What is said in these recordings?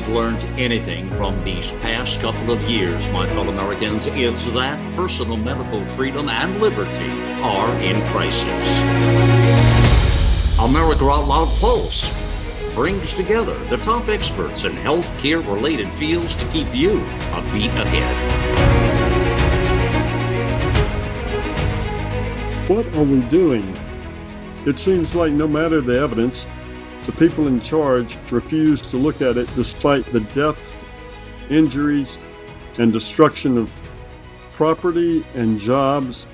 we've learned anything from these past couple of years, my fellow Americans, it's that personal medical freedom and liberty are in crisis. America Out Loud Pulse brings together the top experts in healthcare related fields to keep you a beat ahead. What are we doing? It seems like no matter the evidence, the people in charge refuse to look at it despite the deaths, injuries, and destruction of property and jobs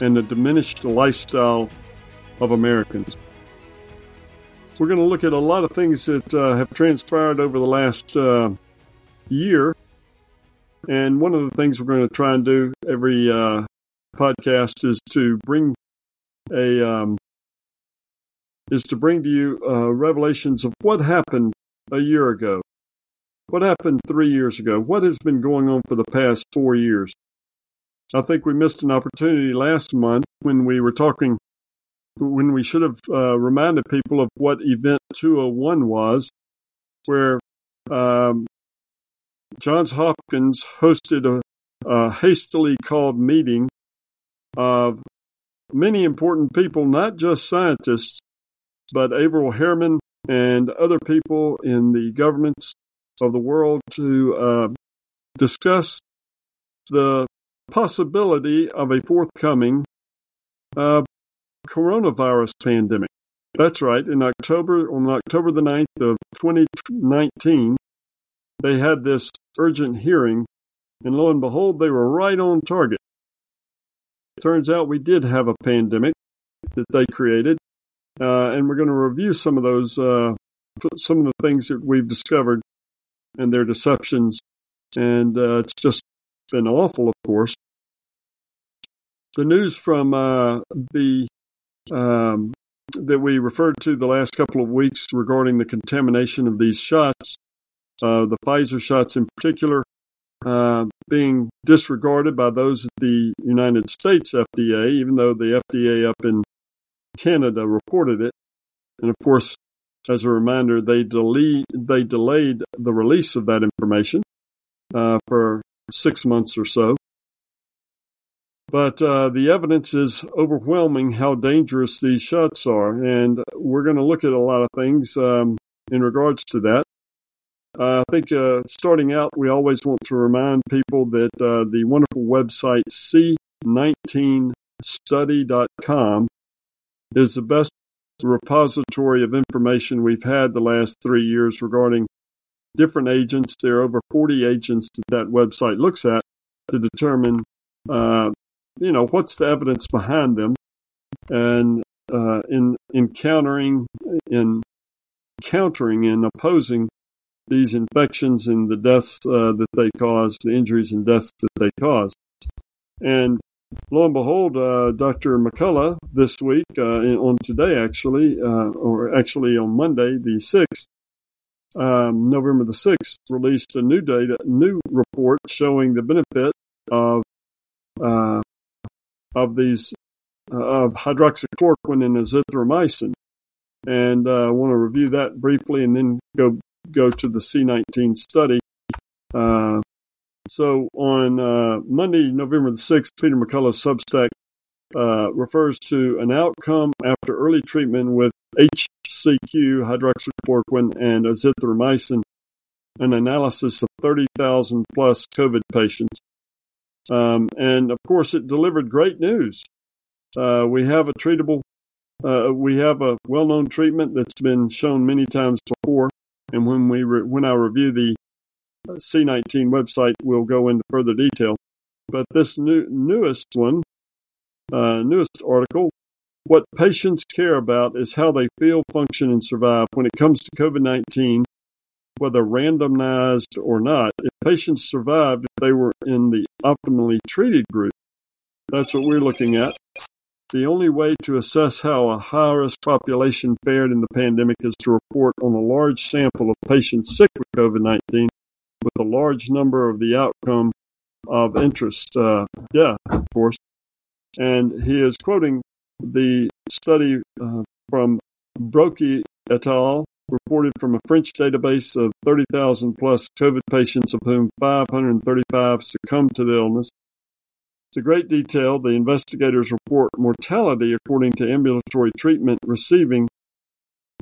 and the diminished lifestyle of Americans. We're going to look at a lot of things that uh, have transpired over the last uh, year. And one of the things we're going to try and do every uh, podcast is to bring a um, is to bring to you uh, revelations of what happened a year ago, what happened three years ago, what has been going on for the past four years. I think we missed an opportunity last month when we were talking when we should have uh, reminded people of what Event 201 was, where um, Johns Hopkins hosted a, a, hastily called meeting of many important people, not just scientists, but Averell Harriman and other people in the governments of the world to uh, discuss the possibility of a forthcoming uh, coronavirus pandemic. That's right. In October, on October the 9th of 2019, they had this urgent hearing, and lo and behold, they were right on target. It Turns out we did have a pandemic that they created, uh, and we're going to review some of those, uh, some of the things that we've discovered and their deceptions. And uh, it's just been awful, of course. The news from uh, the um, that we referred to the last couple of weeks regarding the contamination of these shots, uh, the Pfizer shots in particular, uh, being disregarded by those at the United States FDA, even though the FDA up in Canada reported it. And of course, as a reminder, they, delay, they delayed the release of that information uh, for six months or so. But uh, the evidence is overwhelming how dangerous these shots are. And we're going to look at a lot of things um, in regards to that. Uh, I think uh, starting out, we always want to remind people that uh, the wonderful website C19study.com is the best repository of information we've had the last three years regarding different agents. There are over 40 agents that that website looks at to determine, uh, you know, what's the evidence behind them, and uh, in encountering in countering and opposing these infections and the deaths uh, that they cause, the injuries and deaths that they cause. And lo and behold, uh, Dr. McCullough this week, uh, on today actually, uh, or actually on Monday, the 6th, um, November the 6th, released a new data, new report showing the benefit of uh, of these uh, of hydroxychloroquine and azithromycin. And uh, I want to review that briefly and then go go to the C19 study. So on uh, Monday, November the 6th, Peter McCullough's Substack uh, refers to an outcome after early treatment with HCQ, hydroxychloroquine, and azithromycin, an analysis of 30,000 plus COVID patients. Um, and of course, it delivered great news. Uh, we have a treatable, uh, we have a well known treatment that's been shown many times before. And when, we re- when I review the C19 website will go into further detail. But this new, newest one, uh, newest article, what patients care about is how they feel, function, and survive when it comes to COVID 19, whether randomized or not. If patients survived if they were in the optimally treated group, that's what we're looking at. The only way to assess how a high risk population fared in the pandemic is to report on a large sample of patients sick with COVID 19 with a large number of the outcome of interest uh, death, of course. And he is quoting the study uh, from Brouqui et al. reported from a French database of 30,000 plus COVID patients, of whom 535 succumbed to the illness. To great detail, the investigators report mortality according to ambulatory treatment receiving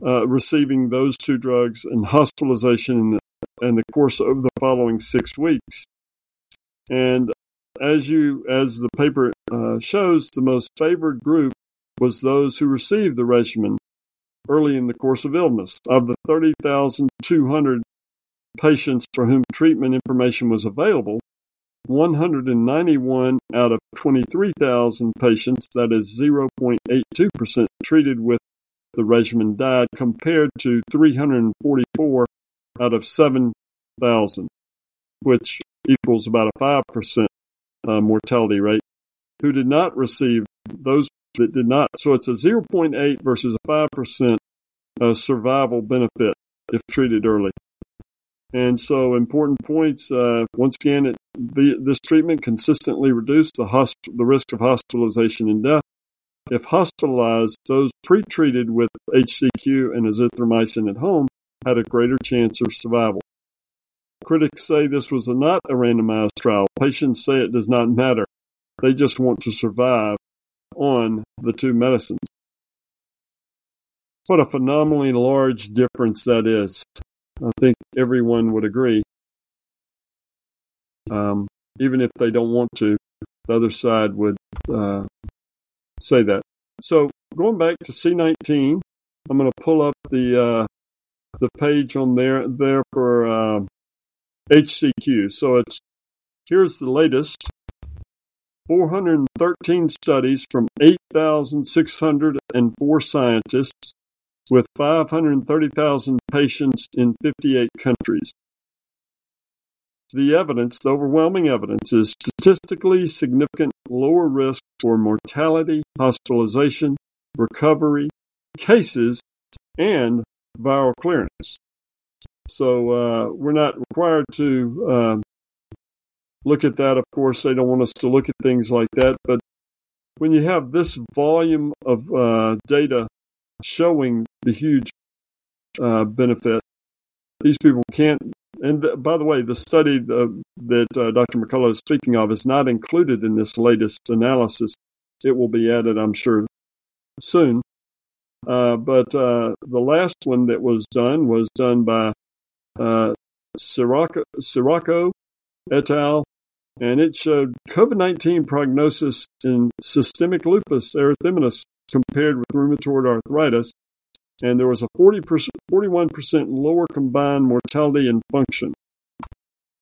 uh, receiving those two drugs and hospitalization in the, in the course of the following six weeks. And as you as the paper uh, shows, the most favored group was those who received the regimen early in the course of illness. Of the 30,200 patients for whom treatment information was available, 191 out of 23,000 patients, that is 0.82%, treated with the regimen died, compared to 344 out of 7,000, which equals about a 5% uh, mortality rate, who did not receive those that did not. So it's a 0.8 versus a 5% uh, survival benefit if treated early. And so, important points. Uh, once again, it, the, this treatment consistently reduced the, hosp- the risk of hospitalization and death. If hospitalized, those pre-treated with HCQ and azithromycin at home had a greater chance of survival. Critics say this was not a randomized trial. Patients say it does not matter. They just want to survive on the two medicines. What a phenomenally large difference that is. I think everyone would agree. Um, even if they don't want to, the other side would uh, say that. So going back to C19, I'm going to pull up the uh, the page on there there for uh, HCQ. So it's here's the latest 413 studies from 8,604 scientists with 530,000 patients in 58 countries. The evidence, the overwhelming evidence, is statistically significant lower risk for mortality, hospitalization, recovery, cases, and viral clearance. So uh, we're not required to uh, look at that. Of course, they don't want us to look at things like that. But when you have this volume of uh, data showing the huge uh, benefit, these people can't. And th- by the way, the study uh, that uh, Dr. McCullough is speaking of is not included in this latest analysis. It will be added, I'm sure, soon. Uh, but uh, the last one that was done was done by Sirocco, Sirocco et al and it showed COVID 19 prognosis in systemic lupus erythematous compared with rheumatoid arthritis, and there was a 40%, 41% lower combined mortality and function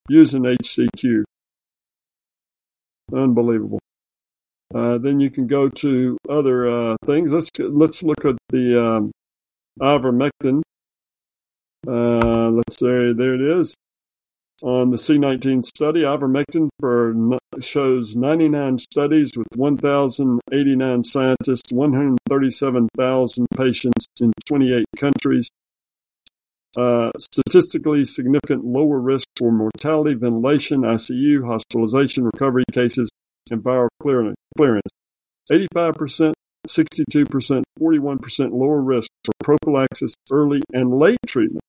using HCQ. Unbelievable. Uh, then you can go to other uh, things. Let's let's look at the um, ivermectin. Uh, let's say there it is on the C19 study. Ivermectin for, shows 99 studies with 1,089 scientists, 137,000 patients in 28 countries. Uh, statistically significant lower risk for mortality, ventilation, ICU, hospitalization, recovery cases, and viral clearance. 85%, 62%, 41% lower risk for prophylaxis, early and late treatment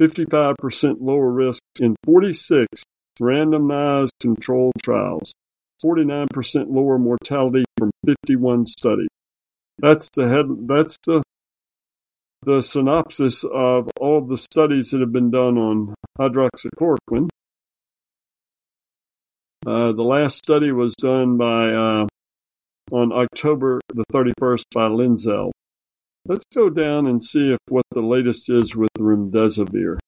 55% lower risk in 46 randomized controlled trials, 49% lower mortality from 51 studies. That's the head, that's the the synopsis of all of the studies that have been done on hydroxychloroquine. Uh, the last study was done by uh, on October the 31st by Linzel. Let's go down and see if what the latest is with remdesivir.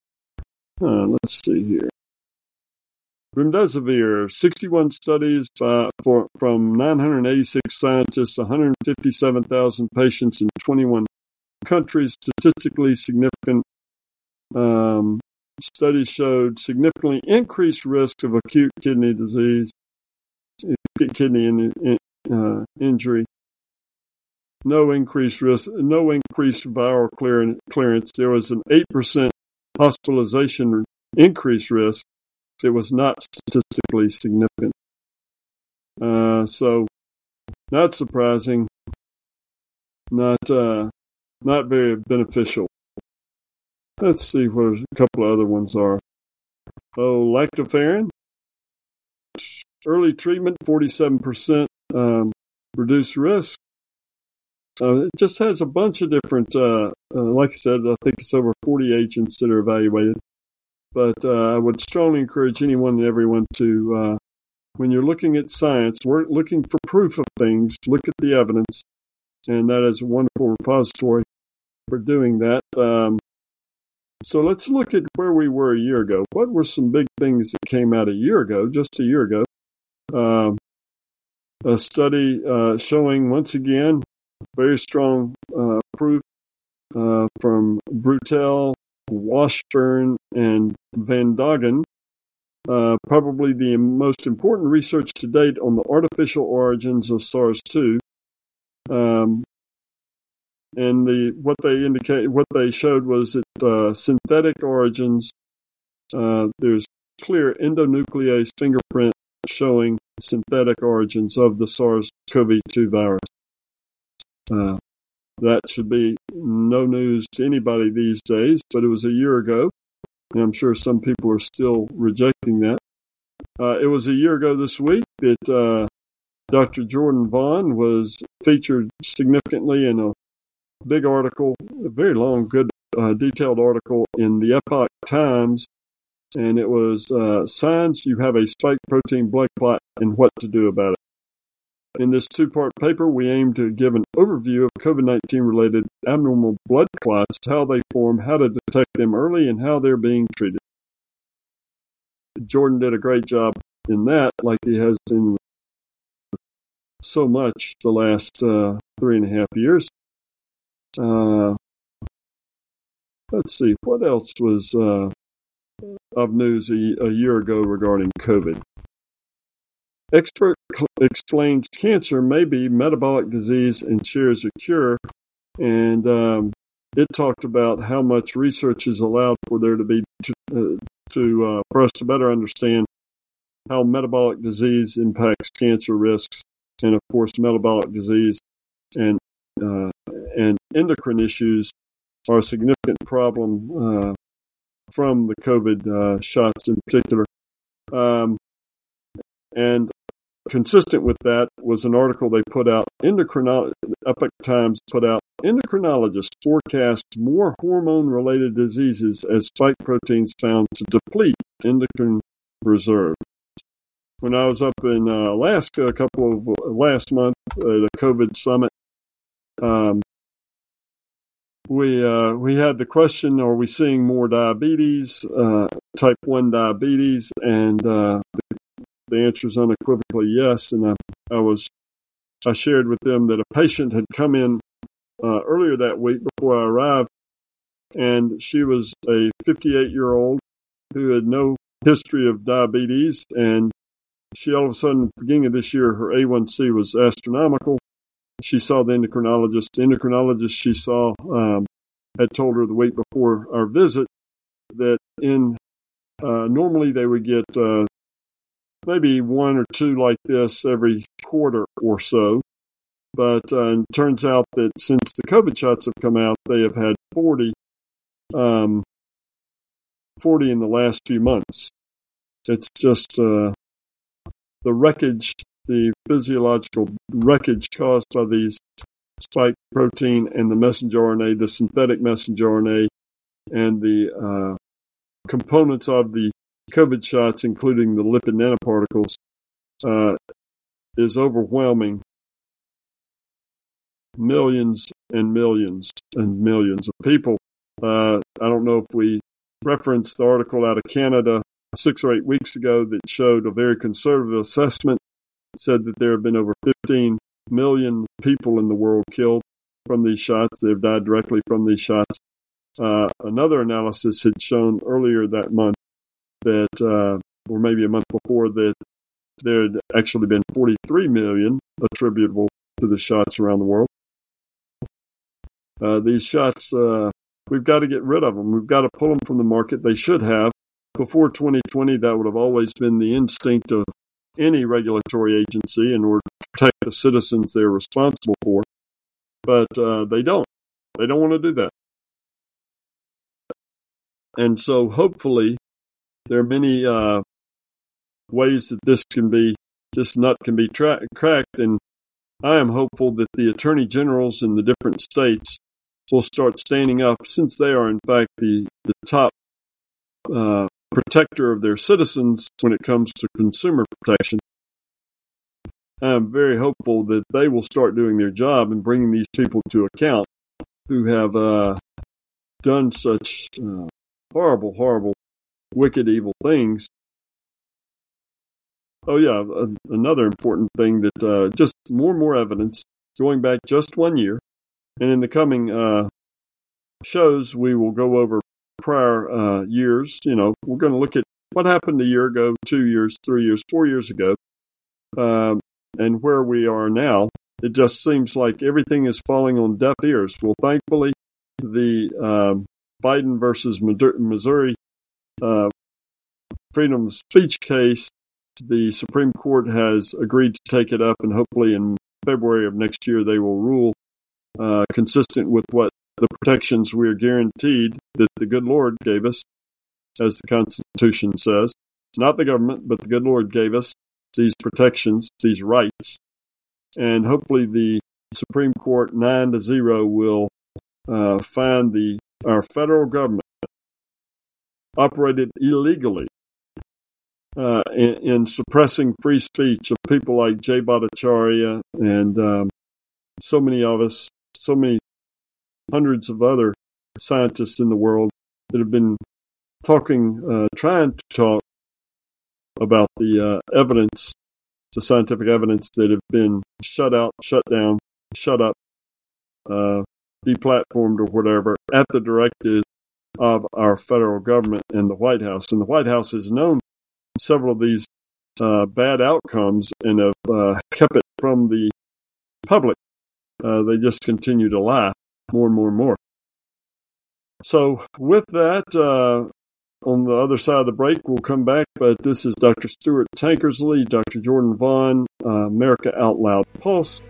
Uh, let's see here. Remdesivir, 61 studies uh, for, from 986 scientists, 157,000 patients in 21 countries, statistically significant um, studies showed significantly increased risk of acute kidney disease, kidney in, in, uh, injury, no increased risk, no increased viral clearance. There was an 8% hospitalization increased risk. It was not statistically significant. Uh, so, not surprising, not uh, not very beneficial. Let's see what a couple of other ones are. Oh, lactoferrin. Early treatment, 47% um, reduced risk. Uh, it just has a bunch of different, uh, uh, like I said, I think it's over 40 agents that are evaluated. But uh, I would strongly encourage anyone and everyone to, uh, when you're looking at science, we're looking for proof of things, look at the evidence, and that is a wonderful repository for doing that. Um, so let's look at where we were a year ago. What were some big things that came out a year ago, just a year ago? Um, a study uh, showing once again very strong uh, proof uh, from Bruttel, Washburne, and Van Dongen. Uh, probably the most important research to date on the artificial origins of SARS-2. Um, and the what they indicate, what they showed was that uh, synthetic origins. Uh, there's clear endonuclease fingerprint showing synthetic origins of the SARS-CoV-2 virus. Uh, that should be no news to anybody these days, but it was a year ago, and I'm sure some people are still rejecting that. Uh, it was a year ago this week that uh, Dr. Jordan Vaughn was featured significantly in a big article, a very long, good, uh, detailed article in the Epoch Times, and it was uh, Signs You Have a Spike Protein Blood Clot and What to Do About it. In this two part paper, we aim to give an overview of COVID 19 related abnormal blood clots, how they form, how to detect them early, and how they're being treated. Jordan did a great job in that, like he has in so much the last uh, three and a half years. Uh, let's see, what else was uh, of news a, a year ago regarding COVID? Expert explains cancer may be metabolic disease and shares a cure. And um, it talked about how much research is allowed for there to be to, uh, to uh, for us to better understand how metabolic disease impacts cancer risks, and of course, metabolic disease and uh, and endocrine issues are a significant problem uh, from the COVID uh, shots in particular. Um, and consistent with that was an article they put out. Endocrinology, Epoch Times put out. Endocrinologists forecast more hormone-related diseases as spike proteins found to deplete endocrine reserve. When I was up in uh, Alaska a couple of last month at a COVID summit, um, we uh, we had the question: Are we seeing more diabetes, uh, type one diabetes? And uh, the, the answer is unequivocally yes. And I, I, was I shared with them that a patient had come in uh, earlier that week before I arrived, and she was a 58 year old who had no history of diabetes, and she all of a sudden, beginning of this year, her A1C was astronomical she saw the endocrinologist. The endocrinologist she saw um, had told her the week before our visit that in uh, normally they would get uh, maybe one or two like this every quarter or so. But uh, it turns out that since the COVID shots have come out, they have had 40, um, 40 in the last few months. It's just uh, the wreckage the physiological wreckage caused by these spike protein and the messenger RNA, the synthetic messenger RNA, and the uh, components of the COVID shots, including the lipid nanoparticles, uh, is overwhelming. Millions and millions and millions of people. Uh, I don't know if we referenced the article out of Canada six or eight weeks ago that showed a very conservative assessment said that there have been over 15 million people in the world killed from these shots. They've died directly from these shots. Uh, another analysis had shown earlier that month that, uh, or maybe a month before, that there had actually been 43 million attributable to the shots around the world. Uh, these shots, uh, we've got to get rid of them. We've got to pull them from the market. They should have. Before 2020, that would have always been the instinct of any regulatory agency in order to protect the citizens they're responsible for. But uh, they don't. They don't want to do that. and so hopefully there are many uh, ways that this can be this nut can be tra- cracked, and I am hopeful that the attorney generals in the different states will start standing up, since they are in fact the the top uh, protector of their citizens when it comes to consumer protection. I'm very hopeful that they will start doing their job and bringing these people to account who have uh, done such uh, horrible, horrible, wicked, evil things. Oh, yeah, another important thing that uh, just more and more evidence going back just one year. And in the coming uh, shows, we will go over prior uh, years. You know, we're going to look at what happened a year ago, two years, three years, four years ago, um, and where we are now. It just seems like everything is falling on deaf ears. Well, thankfully, the um, Biden versus Missouri uh, freedom of speech case, the Supreme Court has agreed to take it up, and hopefully in February of next year they will rule uh, consistent with what the protections we are guaranteed that the good Lord gave us, as the Constitution says. It's not the government, but the good Lord gave us these protections, these rights. And hopefully the Supreme Court, 9 to 0, will uh, find the our federal government operated illegally uh, in, in, suppressing free speech of people like Jay Bhattacharya and um, so many of us, so many hundreds of other scientists in the world that have been talking, uh, trying to talk about the uh, evidence, the scientific evidence that have been shut out, shut down, shut up, uh, deplatformed or whatever at the directive of our federal government and the White House. And the White House has known several of these uh, bad outcomes and have uh, kept it from the public. Uh, they just continue to lie more and more and more. So, with that, uh, on the other side of the break, we'll come back. But this is Dr. Stuart Tankersley, Dr. Jordan Vaughn, uh, America Out Loud Pulse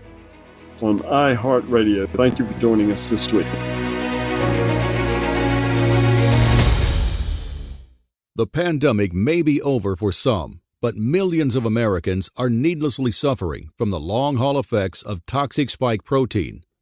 on iHeartRadio. Thank you for joining us this week. The pandemic may be over for some, but millions of Americans are needlessly suffering from the long haul effects of toxic spike protein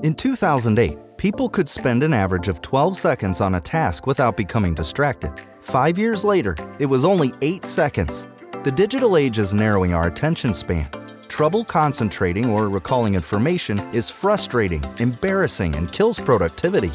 In 2008, people could spend an average of 12 seconds on a task without becoming distracted. Five years later, it was only 8 seconds. The digital age is narrowing our attention span. Trouble concentrating or recalling information is frustrating, embarrassing, and kills productivity.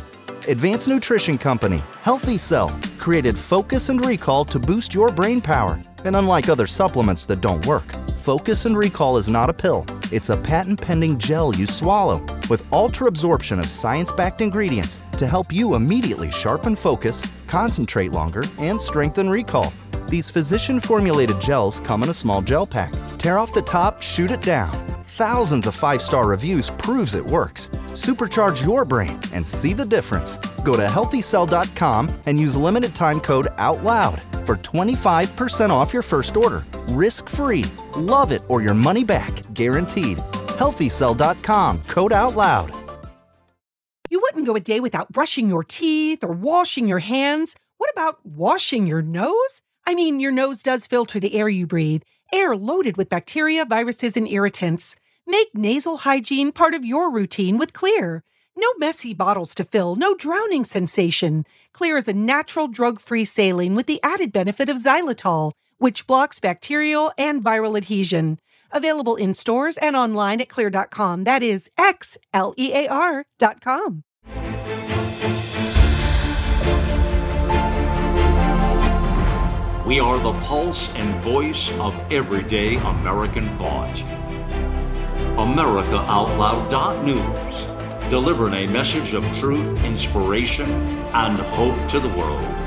Advanced Nutrition Company, Healthy Cell, created Focus and Recall to boost your brain power. And unlike other supplements that don't work, Focus and Recall is not a pill, it's a patent pending gel you swallow with ultra absorption of science backed ingredients to help you immediately sharpen focus, concentrate longer, and strengthen recall. These physician formulated gels come in a small gel pack. Tear off the top, shoot it down thousands of five star reviews proves it works. Supercharge your brain and see the difference. Go to healthycell.com and use limited time code OUTLOUD for 25% off your first order. Risk free. Love it or your money back. Guaranteed. Healthycell.com code out loud. You wouldn't go a day without brushing your teeth or washing your hands. What about washing your nose? I mean, your nose does filter the air you breathe, air loaded with bacteria, viruses, and irritants. Make nasal hygiene part of your routine with Xlear. No messy bottles to fill, no drowning sensation. Xlear is a natural drug free saline with the added benefit of xylitol, which blocks bacterial and viral adhesion. Available in stores and online at xlear.com. That is X L E A R.com. We are the pulse and voice of everyday American thought. AmericaOutloud.news, delivering a message of truth, inspiration, and hope to the world.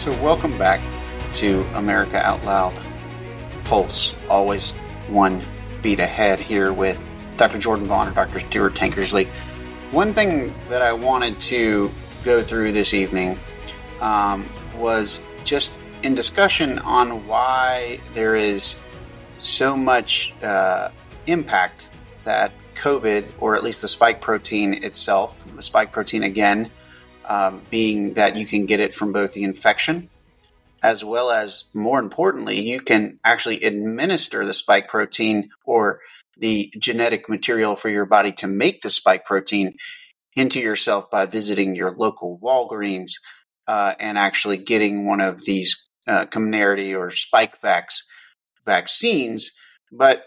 So, welcome back to America Out Loud Pulse. Always one beat ahead here with Dr. Jordan Vaughn and Dr. Stuart Tankersley. One thing that I wanted to go through this evening um, was just in discussion on why there is so much uh, impact that COVID, or at least the spike protein itself, the spike protein again, um, being that you can get it from both the infection as well as, more importantly, you can actually administer the spike protein or the genetic material for your body to make the spike protein into yourself by visiting your local Walgreens uh, and actually getting one of these uh, Comirnaty or Spikevax vaccines. But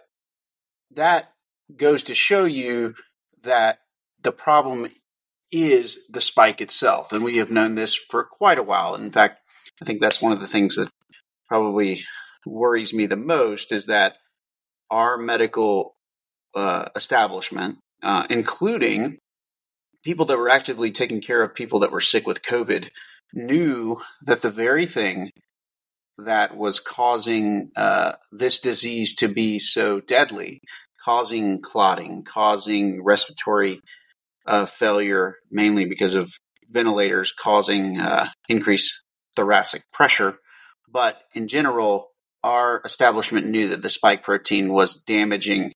that goes to show you that the problem is the spike itself. And we have known this for quite a while. In fact, I think that's one of the things that probably worries me the most is that our medical uh, establishment, uh, including people that were actively taking care of people that were sick with COVID, knew that the very thing that was causing uh, this disease to be so deadly, causing clotting, causing respiratory uh, failure, mainly because of ventilators causing uh, increased thoracic pressure. But in general, our establishment knew that the spike protein was damaging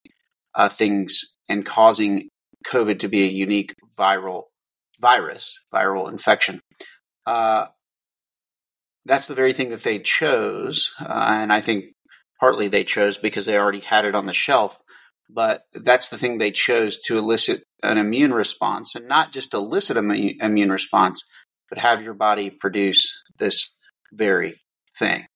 uh, things and causing COVID to be a unique viral virus, viral infection. Uh, that's the very thing that they chose, uh, and I think partly they chose because they already had it on the shelf but that's the thing they chose to elicit an immune response and not just elicit an immune response, but have your body produce this very thing.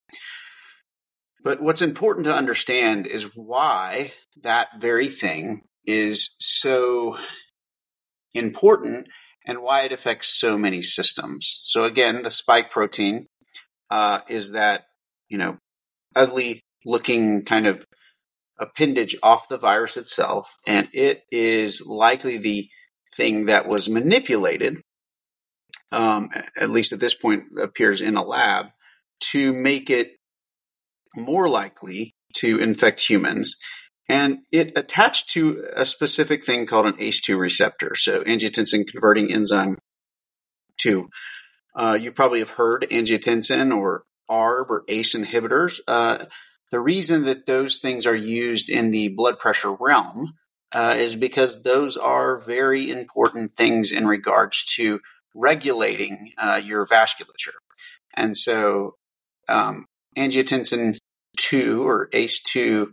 But what's important to understand is why that very thing is so important and why it affects so many systems. So, again, the spike protein uh, is that, you know, ugly looking kind of appendage off the virus itself, and it is likely the thing that was manipulated, um, at least at this point, appears in a lab to make it more likely to infect humans. And it attached to a specific thing called an ACE2 receptor, so angiotensin converting enzyme 2. Uh, you probably have heard angiotensin or ARB or ACE inhibitors. Uh, the reason that those things are used in the blood pressure realm uh, is because those are very important things in regards to regulating uh, your vasculature. And so, um, angiotensin 2 or ACE2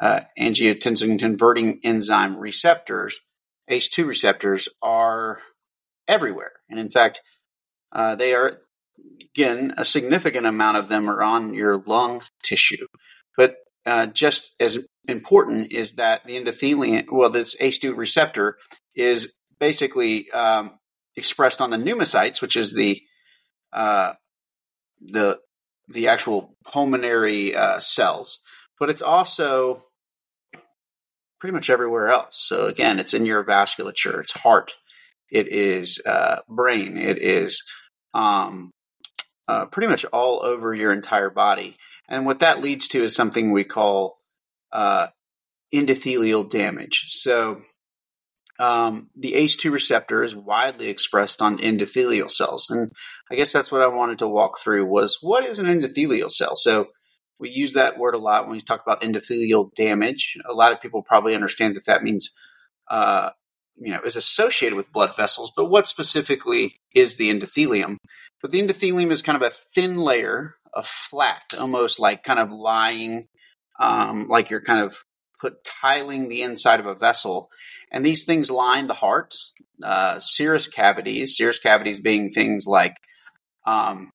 uh, angiotensin converting enzyme receptors, ACE2 receptors, are everywhere. And in fact, uh, they are, again, a significant amount of them are on your lung tissue. But uh, just as important is that the endothelium, well, this ACE2 receptor is basically um, expressed on the pneumocytes, which is the uh, the the actual pulmonary uh, cells, but it's also pretty much everywhere else. So again, it's in your vasculature, it's heart, it is uh, brain, it is um, uh, pretty much all over your entire body. And what that leads to is something we call uh, endothelial damage. So um, the ACE2 receptor is widely expressed on endothelial cells. And I guess that's what I wanted to walk through was what is an endothelial cell? So we use that word a lot when we talk about endothelial damage. A lot of people probably understand that that means, uh, you know, is associated with blood vessels. But what specifically is the endothelium? But the endothelium is kind of a thin layer of flat, almost like kind of lying, um, like you're kind of put tiling the inside of a vessel. And these things line the heart, uh, serous cavities, serous cavities being things like um,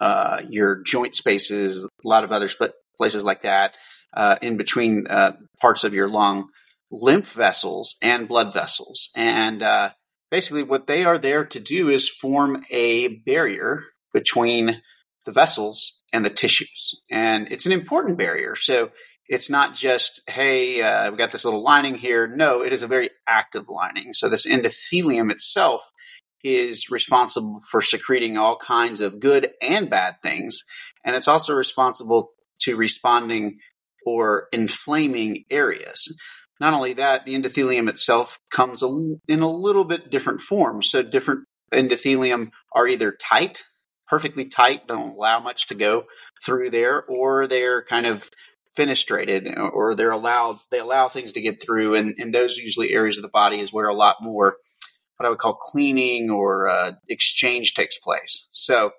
uh, your joint spaces, a lot of other places like that, uh, in between uh, parts of your lung, lymph vessels and blood vessels. And uh, basically, what they are there to do is form a barrier between the vessels and the tissues. And it's an important barrier. So it's not just, hey, uh, we got this little lining here. No, it is a very active lining. So this endothelium itself is responsible for secreting all kinds of good and bad things. And it's also responsible to responding or inflaming areas. Not only that, the endothelium itself comes in a little bit different forms. So different endothelium are either tight, perfectly tight, don't allow much to go through there, or they're kind of fenestrated or they're allowed they allow things to get through and, and those usually areas of the body is where a lot more what I would call cleaning or uh, exchange takes place. So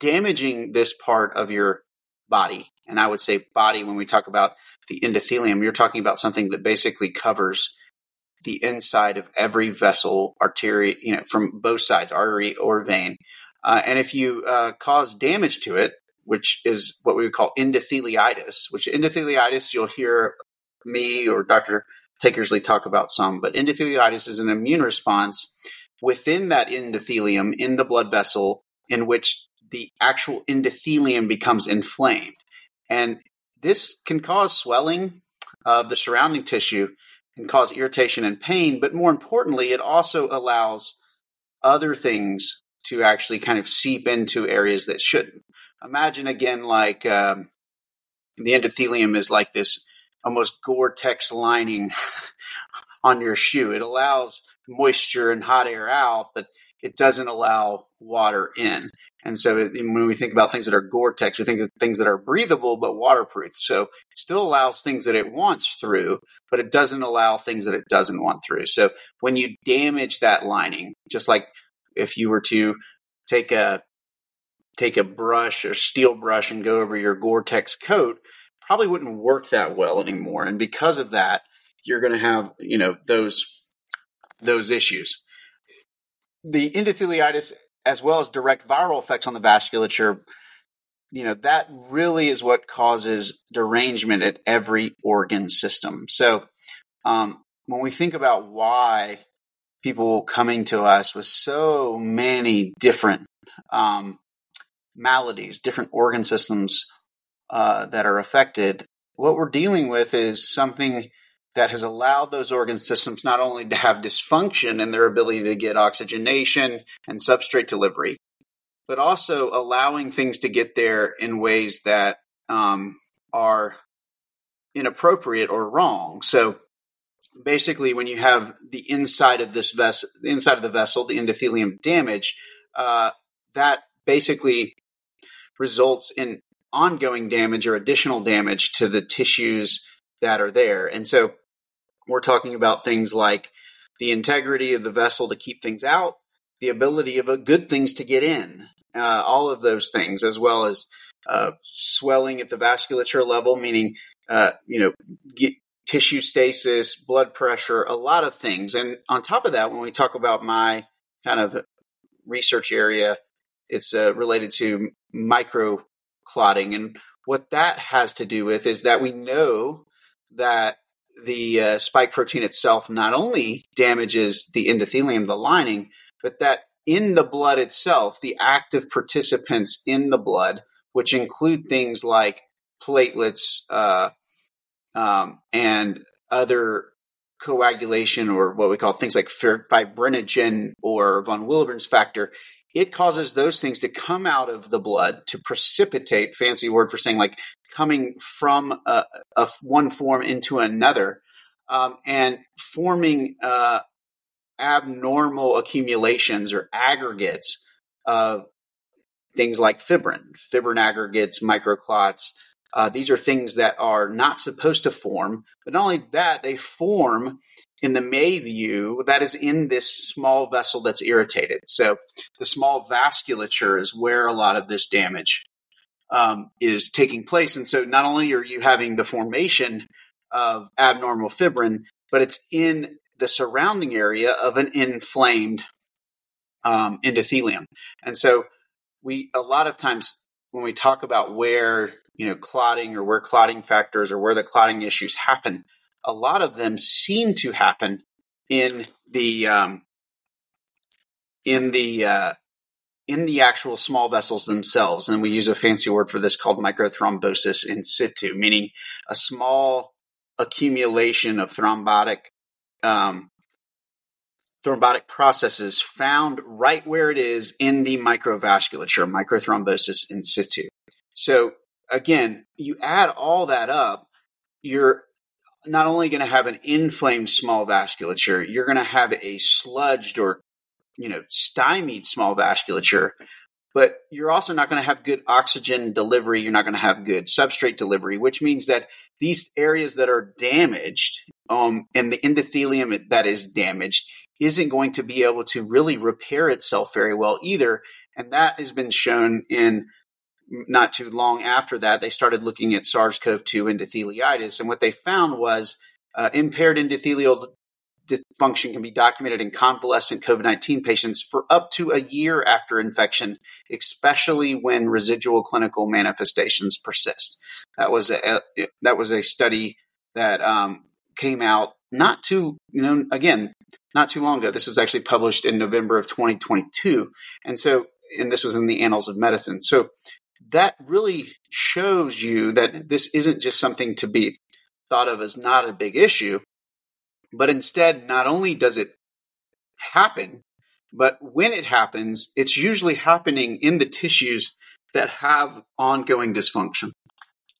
damaging this part of your body, and I would say body when we talk about the endothelium, you're talking about something that basically covers the inside of every vessel, artery, you know, from both sides, artery or vein. Uh, and if you uh, cause damage to it, which is what we would call endotheliitis, which endotheliitis you'll hear me or Dr. Tankersley talk about some, but endotheliitis is an immune response within that endothelium in the blood vessel in which the actual endothelium becomes inflamed. And this can cause swelling of the surrounding tissue and cause irritation and pain, but more importantly, it also allows other things to actually kind of seep into areas that shouldn't imagine again like um, the endothelium is like this almost Gore-Tex lining on your shoe. It allows moisture and hot air out, but it doesn't allow water in. And so when we think about things that are Gore-Tex, we think of things that are breathable but waterproof. So it still allows things that it wants through, but it doesn't allow things that it doesn't want through. So when you damage that lining, just like if you were to take a take a brush, or steel brush, and go over your Gore Tex coat probably wouldn't work that well anymore. And because of that, you're going to have you know those those issues. The endotheliitis, as well as direct viral effects on the vasculature, you know that really is what causes derangement at every organ system. So um, when we think about why people coming to us with so many different um, maladies, different organ systems uh, that are affected, what we're dealing with is something that has allowed those organ systems not only to have dysfunction in their ability to get oxygenation and substrate delivery, but also allowing things to get there in ways that um, are inappropriate or wrong. So basically, when you have the inside of this vessel, the inside of the vessel, the endothelium damage, uh, that basically results in ongoing damage or additional damage to the tissues that are there. And so we're talking about things like the integrity of the vessel to keep things out, the ability of good things to get in, uh, all of those things, as well as uh, swelling at the vasculature level, meaning, uh, you know, get, tissue stasis, blood pressure, a lot of things. And on top of that, when we talk about my kind of research area, it's uh, related to micro clotting. And what that has to do with is that we know that the uh, spike protein itself not only damages the endothelium, the lining, but that in the blood itself, the active participants in the blood, which include things like platelets uh, um, and other coagulation or what we call things like fibrinogen or von Willebrand's factor, it causes those things to come out of the blood to precipitate fancy word for saying like coming from a, a one form into another um, and forming uh, abnormal accumulations or aggregates of things like fibrin fibrin aggregates microclots Uh, these are things that are not supposed to form, but not only that, they form in the milieu that is in this small vessel that's irritated. So the small vasculature is where a lot of this damage um, is taking place. And so not only are you having the formation of abnormal fibrin, but it's in the surrounding area of an inflamed um, endothelium. And so we a lot of times when we talk about where you know clotting or where clotting factors or where the clotting issues happen, a lot of them seem to happen in the um, in the uh, in the actual small vessels themselves. And we use a fancy word for this called microthrombosis in situ, meaning a small accumulation of thrombotic um, thrombotic processes found right where it is in the microvasculature, microthrombosis in situ. So again, you add all that up, you're not only going to have an inflamed small vasculature, you're going to have a sludged or you know stymied small vasculature, but you're also not going to have good oxygen delivery. You're not going to have good substrate delivery, which means that these areas that are damaged um, and the endothelium that is damaged isn't going to be able to really repair itself very well either. And that has been shown in not too long after that, they started looking at SARS CoV 2 endotheliitis. And what they found was uh, impaired endothelial dysfunction can be documented in convalescent COVID 19 patients for up to a year after infection, especially when residual clinical manifestations persist. That was a, that was a study that um, came out not too, you know, again, not too long ago. This was actually published in November of 2022. And so, and this was in the Annals of Medicine. So that really shows you that this isn't just something to be thought of as not a big issue, but instead, not only does it happen, but when it happens, it's usually happening in the tissues that have ongoing dysfunction.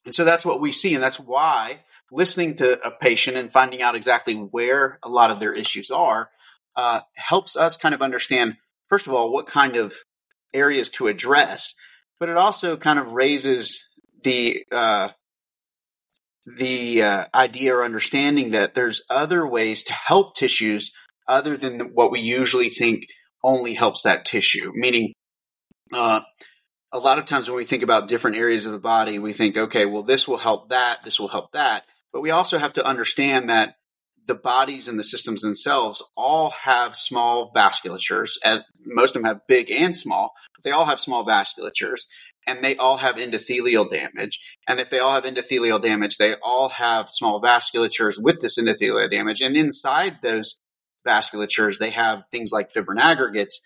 And so that's what we see. And that's why listening to a patient and finding out exactly where a lot of their issues are uh, helps us kind of understand, first of all, what kind of areas to address, but it also kind of raises the uh, the uh, idea or understanding that there's other ways to help tissues other than what we usually think only helps that tissue. Meaning, uh, a lot of times when we think about different areas of the body, we think, okay, well, this will help that, this will help that. But we also have to understand that the bodies and the systems themselves all have small vasculatures. As most of them have big and small, but they all have small vasculatures and they all have endothelial damage. And if they all have endothelial damage, they all have small vasculatures with this endothelial damage. And inside those vasculatures, they have things like fibrin aggregates.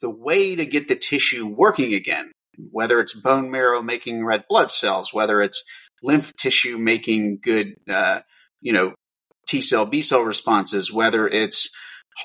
The way to get the tissue working again, whether it's bone marrow making red blood cells, whether it's lymph tissue making good, uh, you know, T cell, B cell responses, whether it's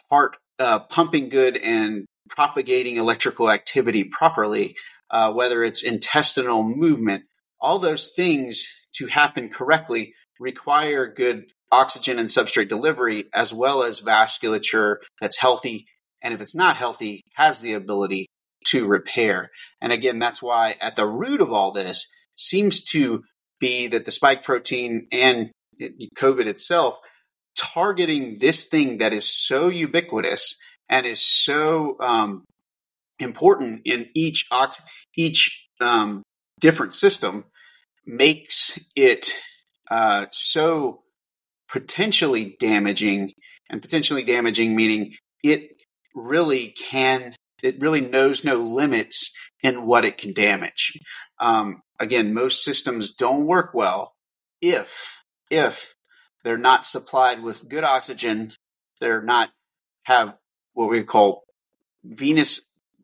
heart uh, pumping good and propagating electrical activity properly, uh, whether it's intestinal movement, all those things to happen correctly require good oxygen and substrate delivery as well as vasculature that's healthy. And if it's not healthy, has the ability to repair. And again, that's why at the root of all this seems to be that the spike protein and COVID itself targeting this thing that is so ubiquitous and is so um, important in each each um, different system makes it uh, so potentially damaging and potentially damaging meaning it really can it really knows no limits in what it can damage. Um, again most systems don't work well if if they're not supplied with good oxygen they're not have what we call venous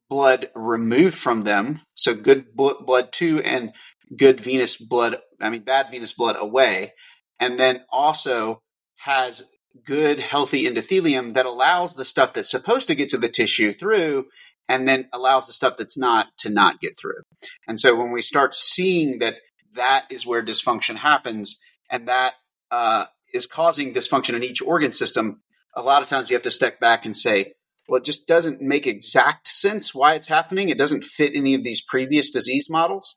blood removed from them. So good blood to and good venous blood, I mean, bad venous blood away. And then also has good, healthy endothelium that allows the stuff that's supposed to get to the tissue through and then allows the stuff that's not to not get through. And so when we start seeing that that is where dysfunction happens and that uh, is causing dysfunction in each organ system, a lot of times you have to step back and say, well, it just doesn't make exact sense why it's happening. It doesn't fit any of these previous disease models.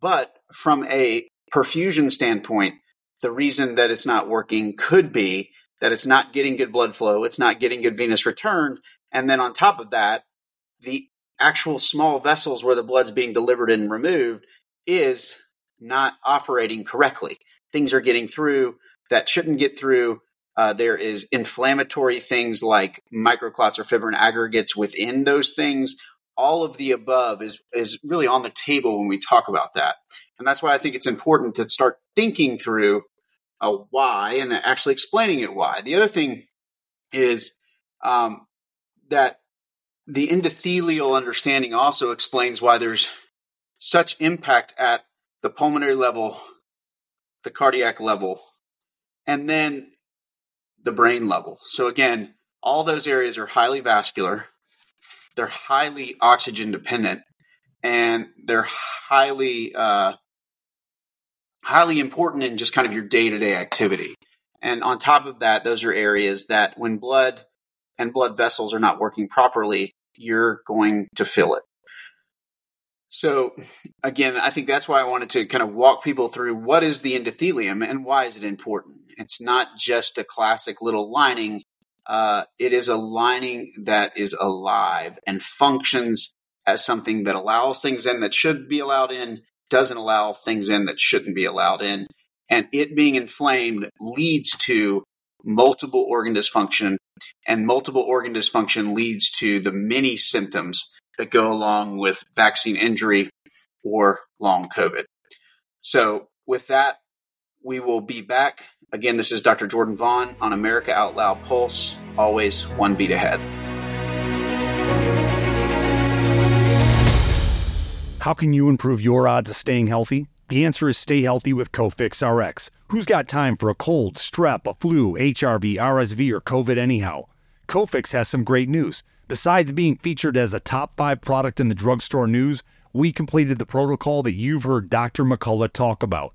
But from a perfusion standpoint, the reason that it's not working could be that it's not getting good blood flow, it's not getting good venous return. And then on top of that, the actual small vessels where the blood's being delivered and removed is not operating correctly. Things are getting through that shouldn't get through. Uh, there is inflammatory things like microclots or fibrin aggregates within those things. All of the above is is really on the table when we talk about that, and that's why I think it's important to start thinking through a why and actually explaining it why. The other thing is um, that the endothelial understanding also explains why there's such impact at the pulmonary level, the cardiac level, and then the brain level. So again, all those areas are highly vascular, they're highly oxygen dependent, and they're highly uh, highly important in just kind of your day to day activity. And on top of that, those are areas that when blood and blood vessels are not working properly, you're going to feel it. So again, I think that's why I wanted to kind of walk people through what is the endothelium and why is it important. It's not just a classic little lining. Uh, it is a lining that is alive and functions as something that allows things in that should be allowed in, doesn't allow things in that shouldn't be allowed in. And it being inflamed leads to multiple organ dysfunction, and multiple organ dysfunction leads to the many symptoms that go along with vaccine injury or long COVID. So, with that, we will be back. Again, this is Dr. Jordan Vaughn on America Out Loud Pulse, always one beat ahead. How can you improve your odds of staying healthy? The answer is stay healthy with Cofix RX. Who's got time for a cold, strep, a flu, HRV, RSV, or COVID anyhow? Cofix has some great news. Besides being featured as a top five product in the drugstore news, we completed the protocol that you've heard Dr. McCullough talk about.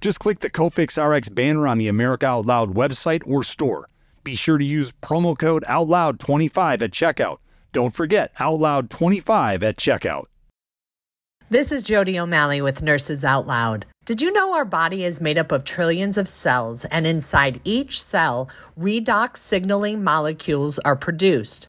Just click the Cofix RX banner on the America Out Loud website or store. Be sure to use promo code OUTLOUD25 at checkout. Don't forget OUTLOUD25 at checkout. This is Jody O'Malley with Nurses Out Loud. Did you know our body is made up of trillions of cells, and inside each cell, redox signaling molecules are produced?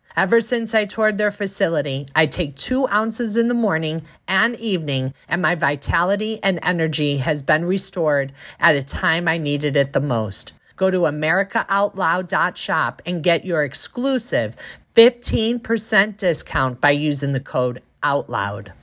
Ever since I toured their facility, I take two ounces in the morning and evening, and my vitality and energy has been restored at a time I needed it the most. Go to AmericaOutloud.shop and get your exclusive 15% discount by using the code OUTLOUD.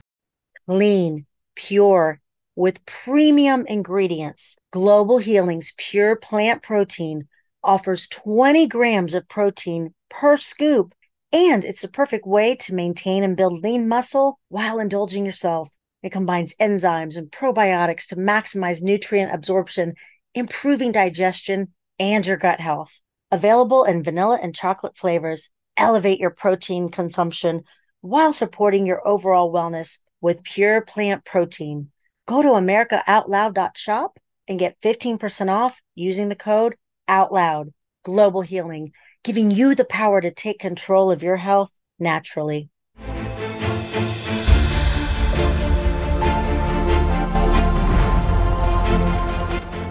Clean, pure, with premium ingredients. Global Healing's Pure Plant Protein offers 20 grams of protein per scoop and it's the perfect way to maintain and build lean muscle while indulging yourself. It combines enzymes and probiotics to maximize nutrient absorption, improving digestion and your gut health. Available in vanilla and chocolate flavors, elevate your protein consumption while supporting your overall wellness with pure plant protein. Go to americaoutloud.shop and get 15% off using the code OUTLOUD. Global Healing giving you the power to take control of your health naturally.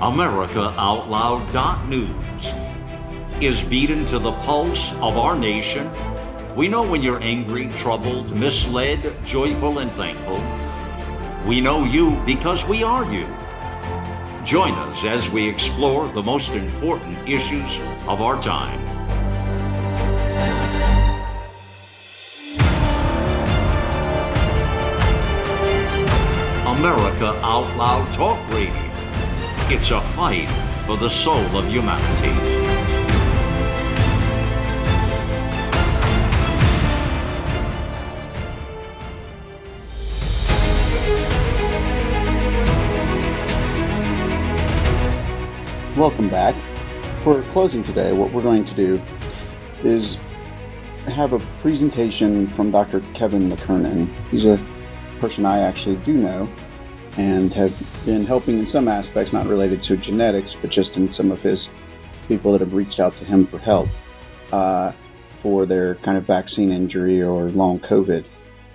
AmericaOutloud.news is beaten to the pulse of our nation. We know when you're angry, troubled, misled, joyful, and thankful. We know you because we are you. Join us as we explore the most important issues of our time. America Out Loud Talk Radio. It's a fight for the soul of humanity. Welcome back. For closing today, what we're going to do is have a presentation from Dr. Kevin McKernan. He's a person I actually do know and have been helping in some aspects, not related to genetics, but just in some of his people that have reached out to him for help uh, for their kind of vaccine injury or long COVID.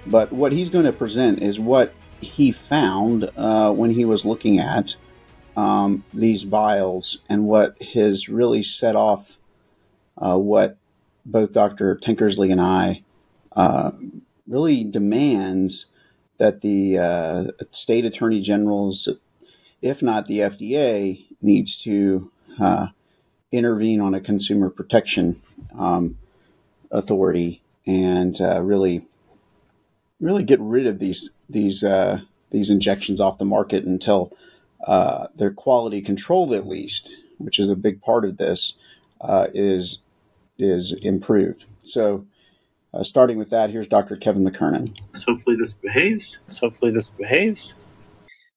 But what he's going to present is what he found uh, when he was looking at um, these vials and what has really set off uh, what both Dr. Tinkersley and I uh, really demands that the uh, state attorney generals, if not the FDA, needs to uh, intervene on a consumer protection um, authority and uh, really, really get rid of these these uh, these injections off the market until uh, their quality control, at least, which is a big part of this, uh, is is improved. So uh, starting with that, here's Dr. Kevin McKernan. So hopefully this behaves. So hopefully this behaves.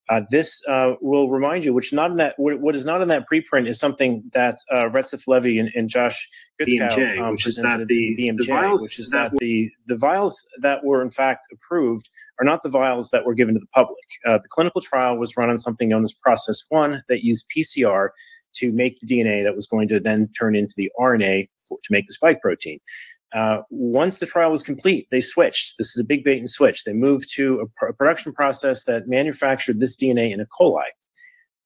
Uh, this uh, will remind you, which not in that what, what is not in that preprint is something that uh, Retzef Levy and, and Josh BMJ, um, which is that the, BMJ, the vials which is that, that the the vials that were in fact approved are not the vials that were given to the public. Uh, the clinical trial was run on something known as Process One that used PCR to make the DNA that was going to then turn into the RNA for, to make the spike protein. Uh, once the trial was complete, they switched. This is a big bait and switch. They moved to a, pr- a production process that manufactured this DNA in E. coli.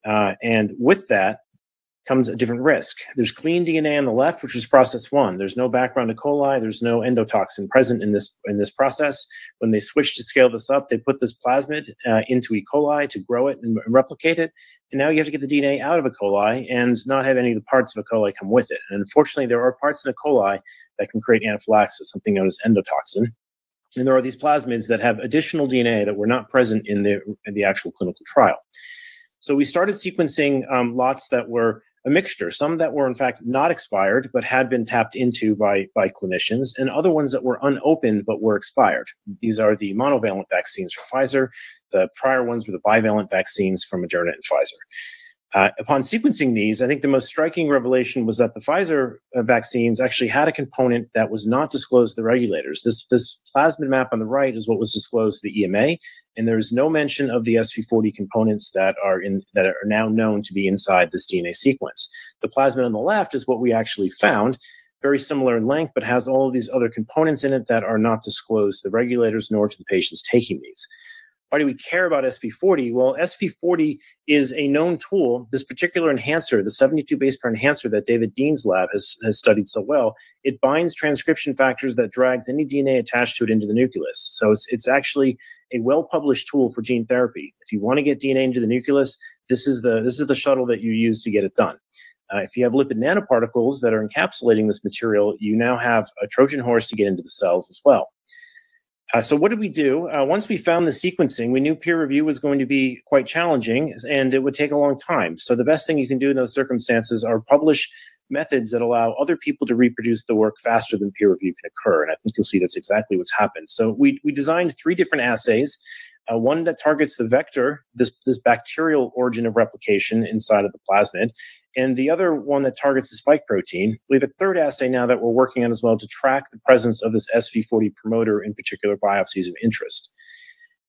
Uh, and with that comes a different risk. There's clean DNA on the left, which is process one. There's no background E. coli. There's no endotoxin present in this in this process. When they switched to scale this up, they put this plasmid uh, into E. coli to grow it and replicate it. And now you have to get the DNA out of E. coli and not have any of the parts of E. coli come with it. And unfortunately, there are parts in E. coli that can create anaphylaxis, something known as endotoxin. And there are these plasmids that have additional DNA that were not present in the, in the actual clinical trial. So we started sequencing um, lots that were a mixture, some that were in fact not expired but had been tapped into by by clinicians, and other ones that were unopened but were expired. These are the monovalent vaccines from Pfizer. The prior ones were the bivalent vaccines from Moderna and Pfizer. Uh, upon sequencing these, I think the most striking revelation was that the Pfizer uh, vaccines actually had a component that was not disclosed to the regulators. This this plasmid map on the right is what was disclosed to the EMA, and there is no mention of the SV40 components that are in that are now known to be inside this DNA sequence. The plasmid on the left is what we actually found, very similar in length, but has all of these other components in it that are not disclosed to the regulators nor to the patients taking these. Why do we care about SV40? Well, SV40 is a known tool. This particular enhancer, the 72 base pair enhancer that David Dean's lab has, has studied so well, it binds transcription factors that drags any DNA attached to it into the nucleus. So it's, it's actually a well-published tool for gene therapy. If you want to get DNA into the nucleus, this is the this is the shuttle that you use to get it done. Uh, if you have lipid nanoparticles that are encapsulating this material, you now have a Trojan horse to get into the cells as well. Uh, so what did we do? Uh, once we found the sequencing, we knew peer review was going to be quite challenging and it would take a long time. So the best thing you can do in those circumstances are publish methods that allow other people to reproduce the work faster than peer review can occur. And I think you'll see that's exactly what's happened. So we, we designed three different assays. Uh, one that targets the vector, this, this bacterial origin of replication inside of the plasmid, and the other one that targets the spike protein. We have a third assay now that we're working on as well to track the presence of this SV40 promoter in particular biopsies of interest.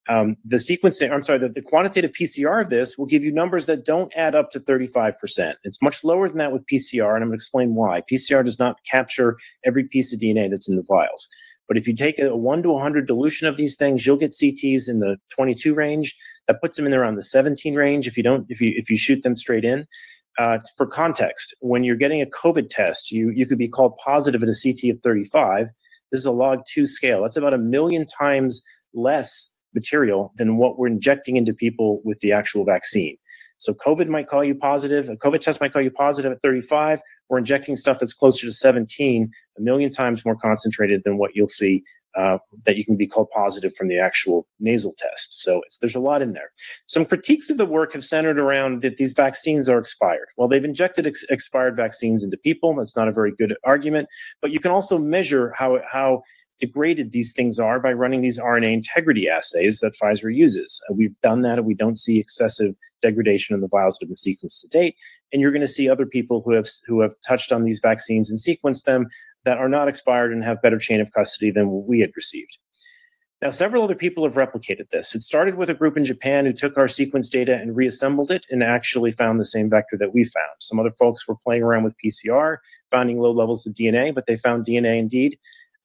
Um, the sequencing, I'm sorry, the, the quantitative PCR of this will give you numbers that don't add up to 35%. It's much lower than that with PCR, and I'm going to explain why. PCR does not capture every piece of DNA that's in the vials. But if you take a 1 to 100 dilution of these things, you'll get CTs in the 22 range. That puts them in around the 17 range if you don't if you if you shoot them straight in. Uh, for context, when you're getting a COVID test, you you could be called positive at a CT of 35. This is a log 2 scale. That's about a million times less material than what we're injecting into people with the actual vaccine. So COVID might call you positive. A COVID test might call you positive at 35. We're injecting stuff that's closer to 17, a million times more concentrated than what you'll see uh, that you can be called positive from the actual nasal test. So there's a lot in there. Some critiques of the work have centered around that these vaccines are expired. Well, they've injected ex- expired vaccines into people. That's not a very good argument. But you can also measure how how degraded these things are by running these RNA integrity assays that Pfizer uses. Uh, we've done that, and we don't see excessive degradation in the vials that have been sequenced to date. And you're going to see other people who have who have touched on these vaccines and sequenced them that are not expired and have better chain of custody than what we had received. Now, several other people have replicated this. It started with a group in Japan who took our sequence data and reassembled it and actually found the same vector that we found. Some other folks were playing around with PCR, finding low levels of DNA, but they found DNA indeed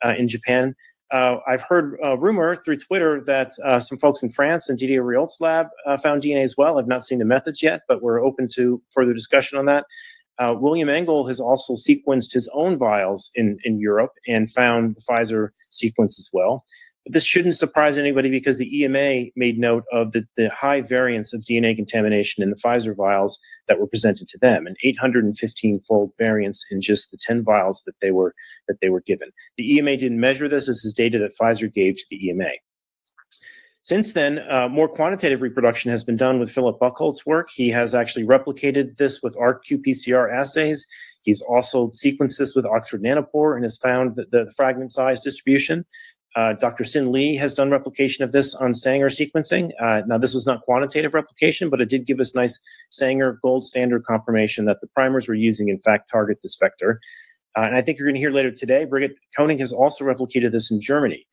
in Japan. Uh, I've heard a rumor through Twitter that uh, some folks in France and Didier Raoult's lab uh, found DNA as well. I've not seen the methods yet, but we're open to further discussion on that. Uh, William Engel has also sequenced his own vials in, in Europe and found the Pfizer sequence as well. But this shouldn't surprise anybody because the EMA made note of the, the high variance of DNA contamination in the Pfizer vials that were presented to them, an 815-fold variance in just the 10 vials that they were that they were given. The EMA didn't measure this. This is data that Pfizer gave to the EMA. Since then, uh, more quantitative reproduction has been done with Philip Buchholz's work. He has actually replicated this with RT-qPCR assays. He's also sequenced this with Oxford Nanopore and has found the, the fragment size distribution. Uh, Dr. Sin Lee has done replication of this on Sanger sequencing. Uh, now, this was not quantitative replication, but it did give us nice Sanger gold standard confirmation that the primers we're using, in fact, target this vector. Uh, and I think you're going to hear later today, Brigitte Koenig has also replicated this in Germany.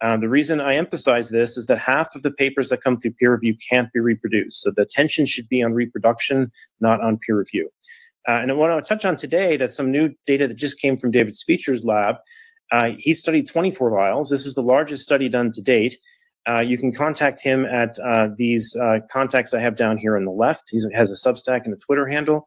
Uh, the reason I emphasize this is that half of the papers that come through peer review can't be reproduced. So the attention should be on reproduction, not on peer review. Uh, and I want to touch on today that some new data that just came from David Speecher's lab uh, he studied 24 vials. This is the largest study done to date. Uh, you can contact him at uh, these uh, contacts I have down here on the left. He has a Substack and a Twitter handle.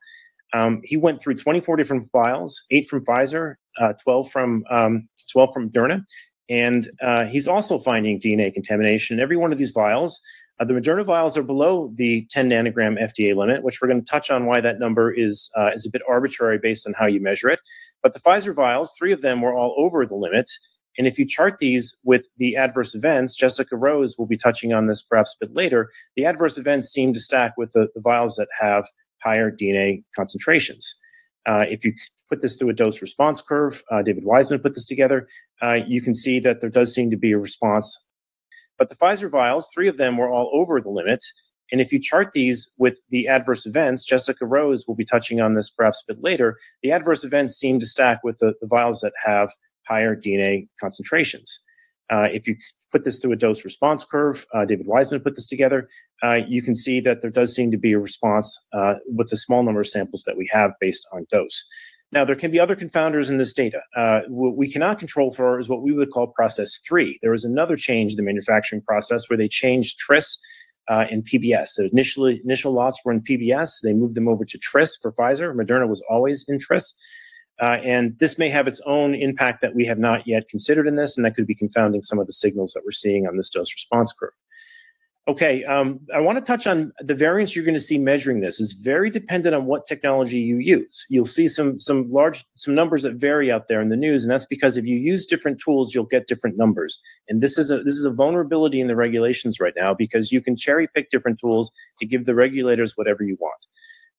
Um, he went through 24 different vials, eight from Pfizer, uh, 12 from um, 12 from Moderna, and uh, he's also finding DNA contamination in every one of these vials. Uh, the Moderna vials are below the 10 nanogram FDA limit, which we're going to touch on why that number is uh, is a bit arbitrary based on how you measure it. But the Pfizer vials, three of them were all over the limit. And if you chart these with the adverse events, Jessica Rose will be touching on this perhaps a bit later. The adverse events seem to stack with the, the vials that have higher DNA concentrations. Uh, if you put this through a dose response curve, uh, David Weissman put this together, uh, you can see that there does seem to be a response but the Pfizer vials, three of them were all over the limit. And if you chart these with the adverse events, Jessica Rose will be touching on this perhaps a bit later. The adverse events seem to stack with the, the vials that have higher DNA concentrations. Uh, if you put this through a dose response curve, uh, David Weissman put this together, uh, you can see that there does seem to be a response uh, with the small number of samples that we have based on dose. Now, there can be other confounders in this data. Uh, what we cannot control for is what we would call process three. There was another change in the manufacturing process where they changed TRIS uh, and PBS. So initially, initial lots were in PBS. They moved them over to TRIS for Pfizer. Moderna was always in TRIS. Uh, and this may have its own impact that we have not yet considered in this, and that could be confounding some of the signals that we're seeing on this dose response curve. Okay, um, I want to touch on the variance you're going to see measuring this is very dependent on what technology you use. You'll see some some large some numbers that vary out there in the news, and that's because if you use different tools, you'll get different numbers. And this is a this is a vulnerability in the regulations right now because you can cherry pick different tools to give the regulators whatever you want.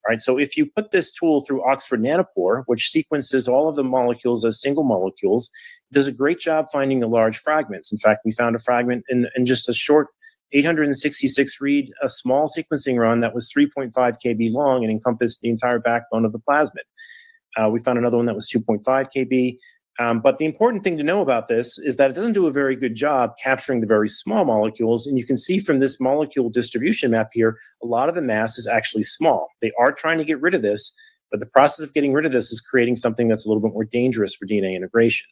All right, so if you put this tool through Oxford Nanopore, which sequences all of the molecules as single molecules, does a great job finding the large fragments. In fact, we found a fragment in, in just a short 866 read a small sequencing run that was 3.5 kb long and encompassed the entire backbone of the plasmid. Uh, we found another one that was 2.5 kb. Um, but the important thing to know about this is that it doesn't do a very good job capturing the very small molecules. And you can see from this molecule distribution map here, a lot of the mass is actually small. They are trying to get rid of this, but the process of getting rid of this is creating something that's a little bit more dangerous for DNA integration.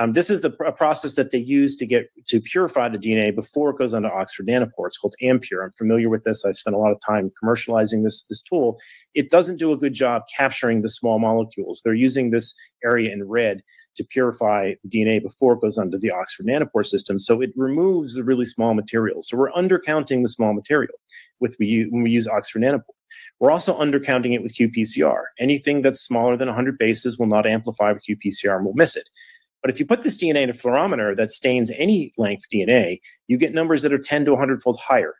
Um, this is the process that they use to get to purify the DNA before it goes onto Oxford nanopore. It's called Ampure. I'm familiar with this. I've spent a lot of time commercializing this this tool. It doesn't do a good job capturing the small molecules. They're using this area in red to purify the DNA before it goes onto the Oxford nanopore system. So it removes the really small materials. So we're undercounting the small material with we when we use Oxford nanopore. We're also undercounting it with qPCR. Anything that's smaller than 100 bases will not amplify with qPCR and we'll miss it. But if you put this DNA in a fluorometer that stains any length DNA, you get numbers that are 10 to 100 fold higher.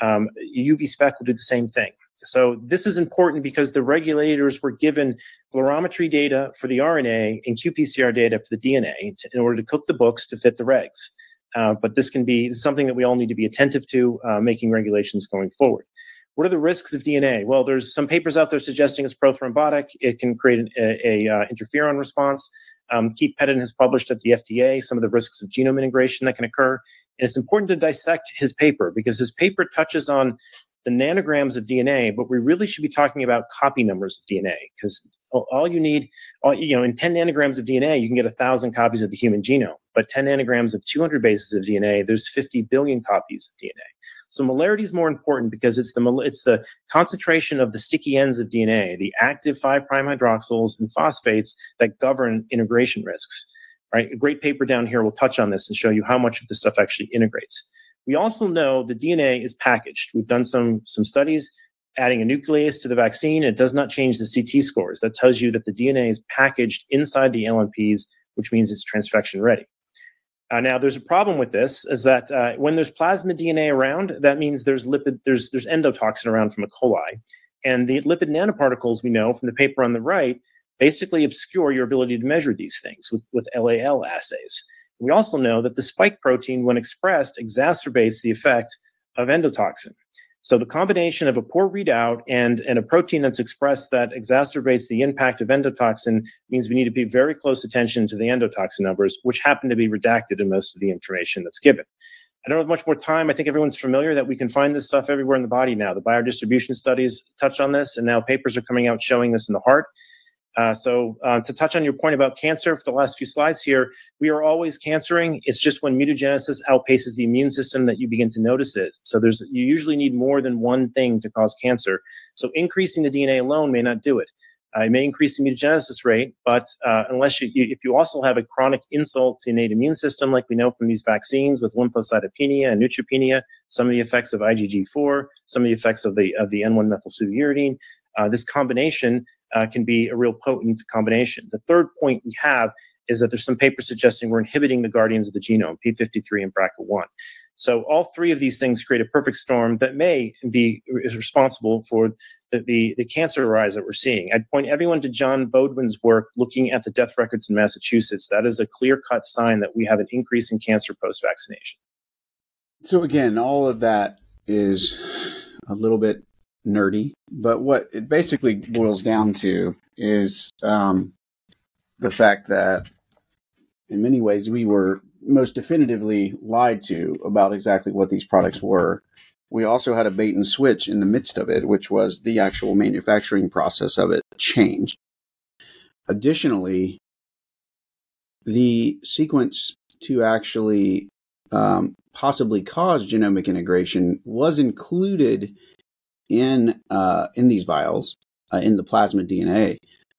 Um, UV spec will do the same thing. So this is important because the regulators were given fluorometry data for the RNA and qPCR data for the DNA to, in order to cook the books to fit the regs. Uh, but this can be something that we all need to be attentive to, uh, making regulations going forward. What are the risks of DNA? Well, there's some papers out there suggesting it's prothrombotic. It can create an a, a, uh, interferon response. Um, Keith Pettit has published at the FDA some of the risks of genome integration that can occur. And it's important to dissect his paper because his paper touches on the nanograms of DNA, but we really should be talking about copy numbers of DNA because all you need, all, you know, in 10 nanograms of DNA, you can get a thousand copies of the human genome. But 10 nanograms of 200 bases of DNA, there's 50 billion copies of DNA. So molarity is more important because it's the it's the concentration of the sticky ends of DNA, the active five prime hydroxyls and phosphates that govern integration risks. Right, a great paper down here will touch on this and show you how much of this stuff actually integrates. We also know the DNA is packaged. We've done some some studies adding a nuclease to the vaccine. It does not change the CT scores. That tells you that the DNA is packaged inside the LNPs, which means it's transfection ready. Uh, now, there's a problem with this: is that uh, when there's plasmid DNA around, that means there's lipid, there's there's endotoxin around from E. coli, and the lipid nanoparticles we know from the paper on the right basically obscure your ability to measure these things with with LAL assays. We also know that the spike protein, when expressed, exacerbates the effect of endotoxin. So the combination of a poor readout and, and a protein that's expressed that exacerbates the impact of endotoxin means we need to pay very close attention to the endotoxin numbers, which happen to be redacted in most of the information that's given. I don't have much more time. I think everyone's familiar that we can find this stuff everywhere in the body now. The biodistribution studies touch on this, and now papers are coming out showing this in the heart. Uh, so uh, to touch on your point about cancer for the last few slides here, we are always cancering. It's just when mutagenesis outpaces the immune system that you begin to notice it. So there's you usually need more than one thing to cause cancer. So increasing the DNA alone may not do it. Uh, it may increase the mutagenesis rate, but uh, unless you, you, if you also have a chronic insult to innate immune system, like we know from these vaccines with lymphocytopenia and neutropenia, some of the effects of IgG4, some of the effects of the of the N1 methylpseudouridine, uh, this combination uh, can be a real potent combination. The third point we have is that there's some papers suggesting we're inhibiting the guardians of the genome, P53 and BRCA1. So all three of these things create a perfect storm that may be is responsible for the, the, the cancer rise that we're seeing. I'd point everyone to John Bodwin's work looking at the death records in Massachusetts. That is a clear cut sign that we have an increase in cancer post vaccination. So again, all of that is a little bit nerdy, but what it basically boils down to is um, the fact that in many ways we were most definitively lied to about exactly what these products were. We also had a bait and switch in the midst of it, which was the actual manufacturing process of it changed. Additionally, the sequence to actually um, possibly cause genomic integration was included in uh, in these vials uh, in the plasmid DNA,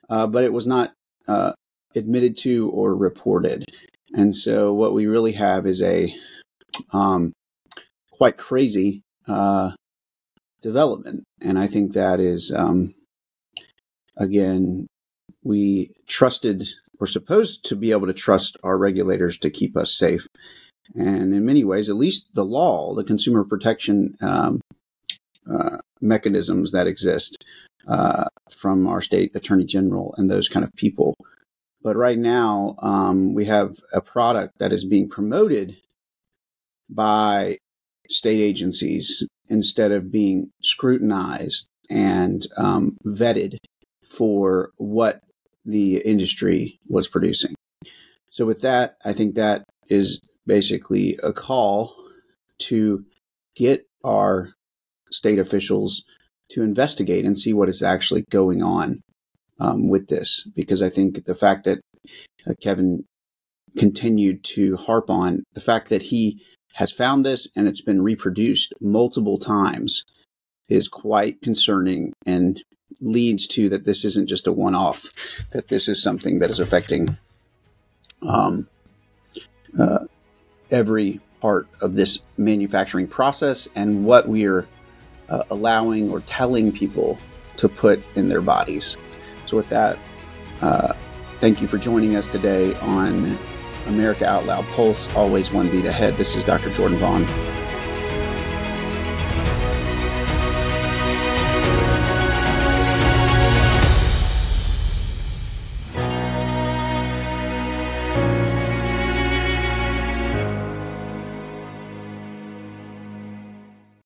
uh, but it was not uh, admitted to or reported. And so, what we really have is a um, quite crazy uh, development, and I think that is um, again we trusted. We're supposed to be able to trust our regulators to keep us safe. And in many ways, at least the law, the consumer protection um, mechanisms that exist uh, from our state attorney general and those kind of people. But right now, um, we have a product that is being promoted by state agencies instead of being scrutinized and um, vetted for what the industry was producing. So, with that, I think that is basically a call to get our state officials to investigate and see what is actually going on um, with this. Because I think the fact that uh, Kevin continued to harp on the fact that he has found this and it's been reproduced multiple times is quite concerning and leads to that this isn't just a one off, that this is something that is affecting um, uh, every part of this manufacturing process and what we are uh, allowing or telling people to put in their bodies. So, with that, uh, thank you for joining us today on America Out Loud Pulse, always one beat ahead. This is Dr. Jordan Vaughn.